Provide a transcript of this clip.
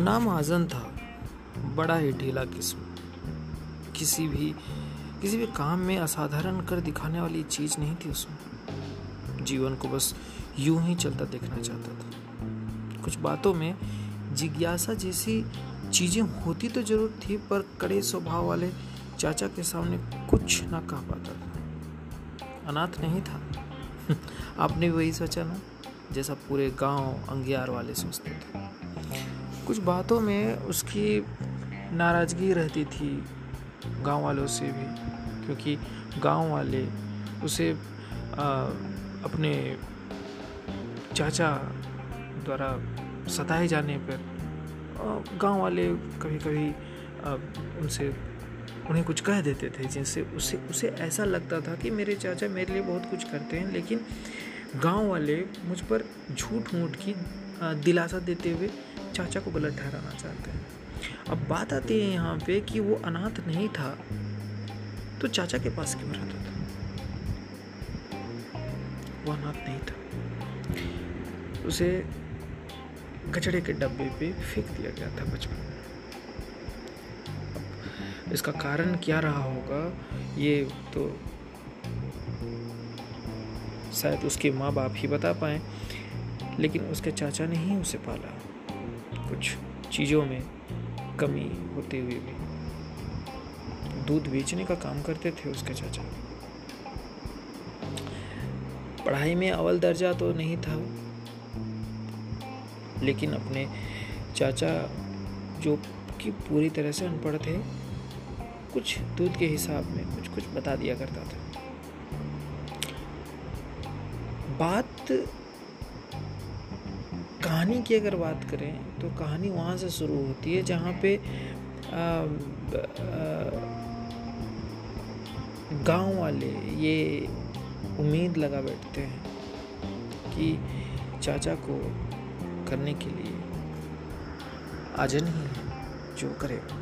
नाम आजन था, बड़ा ही ढीला किस्म। किसी भी किसी भी काम में असाधारण कर दिखाने वाली चीज़ नहीं थी उसमें। जीवन को बस यूँ ही चलता देखना चाहता था। कुछ बातों में जिज्ञासा जैसी चीज़ें होती तो ज़रूर थी, पर कड़े स्वभाव वाले चाचा के सामने कुछ ना कह पाता था। अनाथ नहीं था। आपने वही सोचा ना, जैसा पूरे गाँव अंगियार वाले सोचते थे। कुछ बातों में उसकी नाराज़गी रहती थी गाँव वालों से भी क्योंकि गाँव वाले उसे आ, अपने चाचा द्वारा सताए जाने पर गाँव वाले कभी कभी उनसे उन्हें कुछ कह देते थे जिनसे उसे उसे ऐसा लगता था कि मेरे चाचा मेरे लिए बहुत कुछ करते हैं लेकिन गाँव वाले मुझ पर झूठ मूठ की दिलासा देते हुए चाचा को गलत ठहराना चाहते हैं। अब बात आती है यहाँ पे कि वो अनाथ नहीं था तो चाचा के पास क्यों रहता था? वो अनाथ नहीं था। उसे कचड़े के डब्बे पे फेंक दिया गया था बचपन में। इसका कारण क्या रहा होगा, ये तो शायद उसके माँ बाप ही बता पाए। लेकिन उसके चाचा ने ही उसे पाला। कुछ चीज़ों में कमी होते हुए भी। दूध बेचने का काम करते थे उसके चाचा। पढ़ाई में अव्वल दर्जा तो नहीं था लेकिन अपने चाचा, जो कि पूरी तरह से अनपढ़ थे, कुछ दूध के हिसाब में कुछ कुछ बता दिया करता था। बात कहानी की अगर बात करें तो कहानी वहाँ से शुरू होती है, जहाँ पे गाँव वाले ये उम्मीद लगा बैठते हैं कि चाचा को करने के लिए आजन ही है जो करेगा।